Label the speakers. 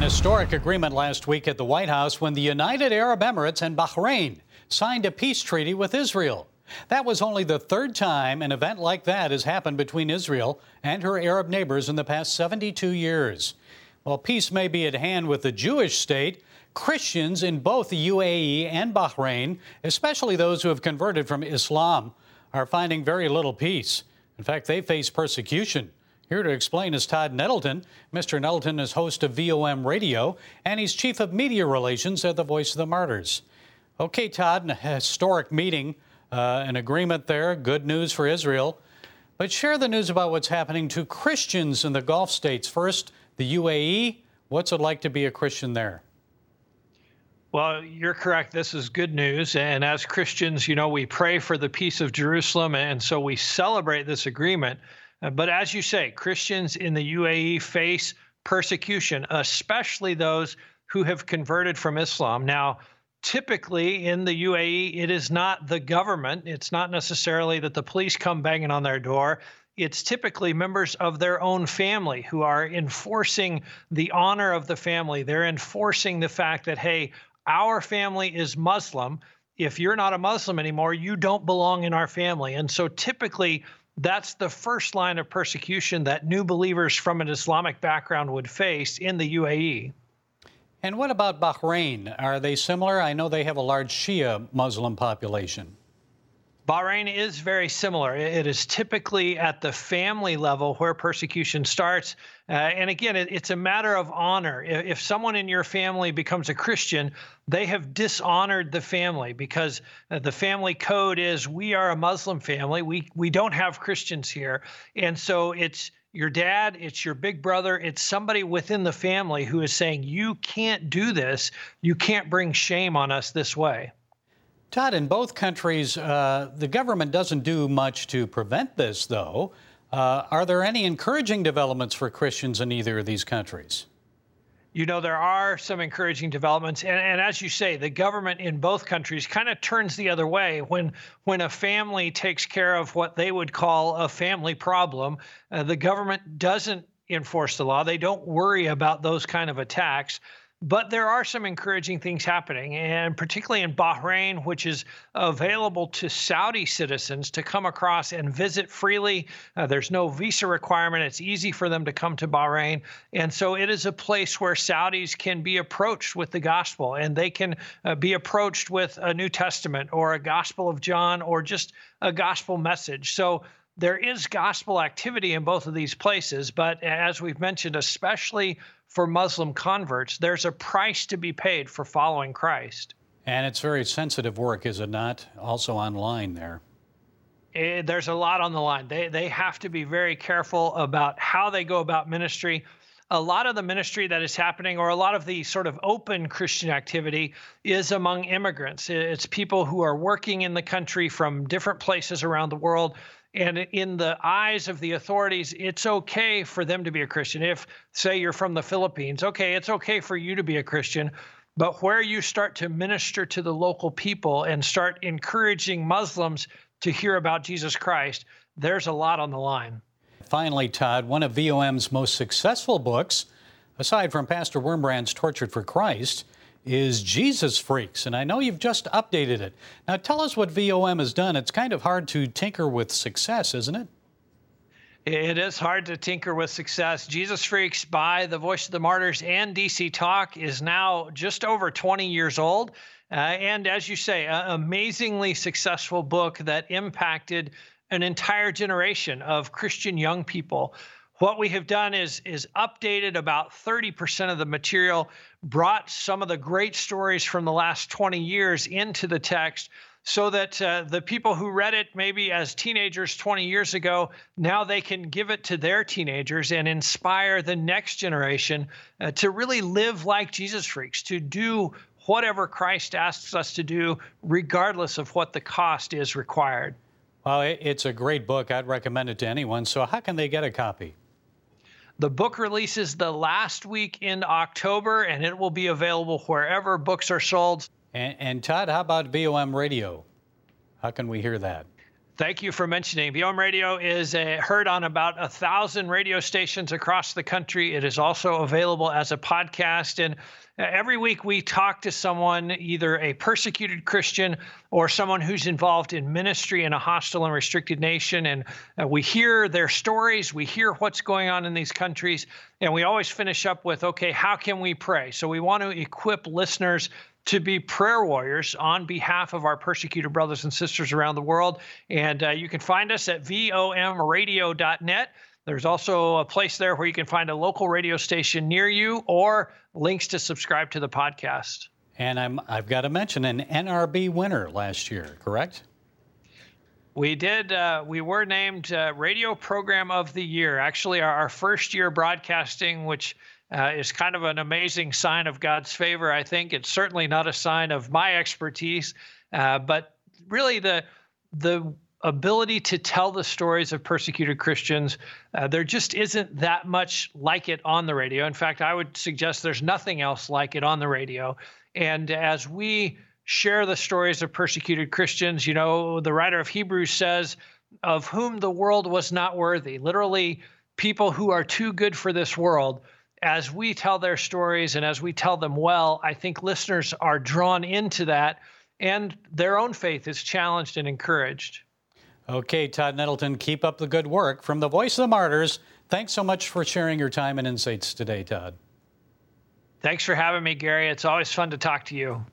Speaker 1: An historic agreement last week at the White House when the United Arab Emirates and Bahrain signed a peace treaty with Israel. That was only the third time an event like that has happened between Israel and her Arab neighbors in the past 72 years. While peace may be at hand with the Jewish state, Christians in both the UAE and Bahrain, especially those who have converted from Islam, are finding very little peace. In fact, they face persecution. Here to explain is Todd Nettleton. Mr. Nettleton is host of VOM Radio, and he's chief of media relations at the Voice of the Martyrs. Okay, Todd, a historic meeting, uh, an agreement there, good news for Israel. But share the news about what's happening to Christians in the Gulf states. First, the UAE. What's it like to be a Christian there?
Speaker 2: Well, you're correct. This is good news. And as Christians, you know, we pray for the peace of Jerusalem. And so we celebrate this agreement. But as you say, Christians in the UAE face persecution, especially those who have converted from Islam. Now, typically in the UAE, it is not the government. It's not necessarily that the police come banging on their door. It's typically members of their own family who are enforcing the honor of the family. They're enforcing the fact that, hey, our family is Muslim. If you're not a Muslim anymore, you don't belong in our family. And so typically, that's the first line of persecution that new believers from an Islamic background would face in the UAE.
Speaker 1: And what about Bahrain? Are they similar? I know they have a large Shia Muslim population.
Speaker 2: Bahrain is very similar. It is typically at the family level where persecution starts. Uh, and again, it, it's a matter of honor. If someone in your family becomes a Christian, they have dishonored the family because uh, the family code is we are a Muslim family. We, we don't have Christians here. And so it's your dad, it's your big brother, it's somebody within the family who is saying, you can't do this. You can't bring shame on us this way.
Speaker 1: Todd, in both countries, uh, the government doesn't do much to prevent this, though. Uh, are there any encouraging developments for Christians in either of these countries?
Speaker 2: You know, there are some encouraging developments. And, and as you say, the government in both countries kind of turns the other way. When, when a family takes care of what they would call a family problem, uh, the government doesn't enforce the law. They don't worry about those kind of attacks. But there are some encouraging things happening, and particularly in Bahrain, which is available to Saudi citizens to come across and visit freely. Uh, there's no visa requirement. It's easy for them to come to Bahrain. And so it is a place where Saudis can be approached with the gospel, and they can uh, be approached with a New Testament or a Gospel of John or just a gospel message. So there is gospel activity in both of these places, but as we've mentioned, especially for Muslim converts, there's a price to be paid for following Christ.
Speaker 1: And it's very sensitive work, is it not? Also online there.
Speaker 2: It, eh, there's a lot on the line. They, they have to be very careful about how they go about ministry. A lot of the ministry that is happening, or a lot of the sort of open Christian activity, is among immigrants. It's people who are working in the country from different places around the world and in the eyes of the authorities, it's okay for them to be a Christian. If, say, you're from the Philippines, okay, it's okay for you to be a Christian. But where you start to minister to the local people and start encouraging Muslims to hear about Jesus Christ, there's a lot on the line.
Speaker 1: Finally, Todd, one of VOM's most successful books, aside from Pastor Wurmbrand's Tortured for Christ, is Jesus Freaks, and I know you've just updated it. Now, tell us what VOM has done. It's kind of hard to tinker with success, isn't it?
Speaker 2: It is hard to tinker with success. Jesus Freaks by the Voice of the Martyrs and DC Talk is now just over 20 years old. Uh, and as you say, an amazingly successful book that impacted an entire generation of Christian young people what we have done is is updated about 30% of the material, brought some of the great stories from the last 20 years into the text so that uh, the people who read it maybe as teenagers 20 years ago, now they can give it to their teenagers and inspire the next generation uh, to really live like Jesus freaks, to do whatever Christ asks us to do, regardless of what the cost is required.
Speaker 1: Well, it's a great book. I'd recommend it to anyone. So, how can they get a copy?
Speaker 2: The book releases the last week in October, and it will be available wherever books are sold.
Speaker 1: And, and Todd, how about VOM Radio? How can we hear that?
Speaker 2: Thank you for mentioning. VOM Radio is a, heard on about a thousand radio stations across the country. It is also available as a podcast. And uh, every week we talk to someone, either a persecuted Christian or someone who's involved in ministry in a hostile and restricted nation. And uh, we hear their stories, we hear what's going on in these countries, and we always finish up with, okay, how can we pray? So we want to equip listeners to be prayer warriors on behalf of our persecuted brothers and sisters around the world. And uh, you can find us at vomradio.net. There's also a place there where you can find a local radio station near you or links to subscribe to the podcast.
Speaker 1: And I'm, I've got to mention an NRB winner last year, correct?
Speaker 2: We did. Uh, we were named uh, Radio Program of the Year. Actually, our, our first year broadcasting, which uh, is kind of an amazing sign of God's favor. I think it's certainly not a sign of my expertise, uh, but really the the ability to tell the stories of persecuted Christians. Uh, there just isn't that much like it on the radio. In fact, I would suggest there's nothing else like it on the radio. And as we share the stories of persecuted Christians, you know, the writer of Hebrews says, of whom the world was not worthy, literally, people who are too good for this world as we tell their stories and as we tell them well, I think listeners are drawn into that and their own faith is challenged and encouraged.
Speaker 1: Okay, Todd Nettleton, keep up the good work. From the Voice of the Martyrs, thanks so much for sharing your time and insights today, Todd.
Speaker 2: Thanks for having me, Gary. It's always fun to talk to you.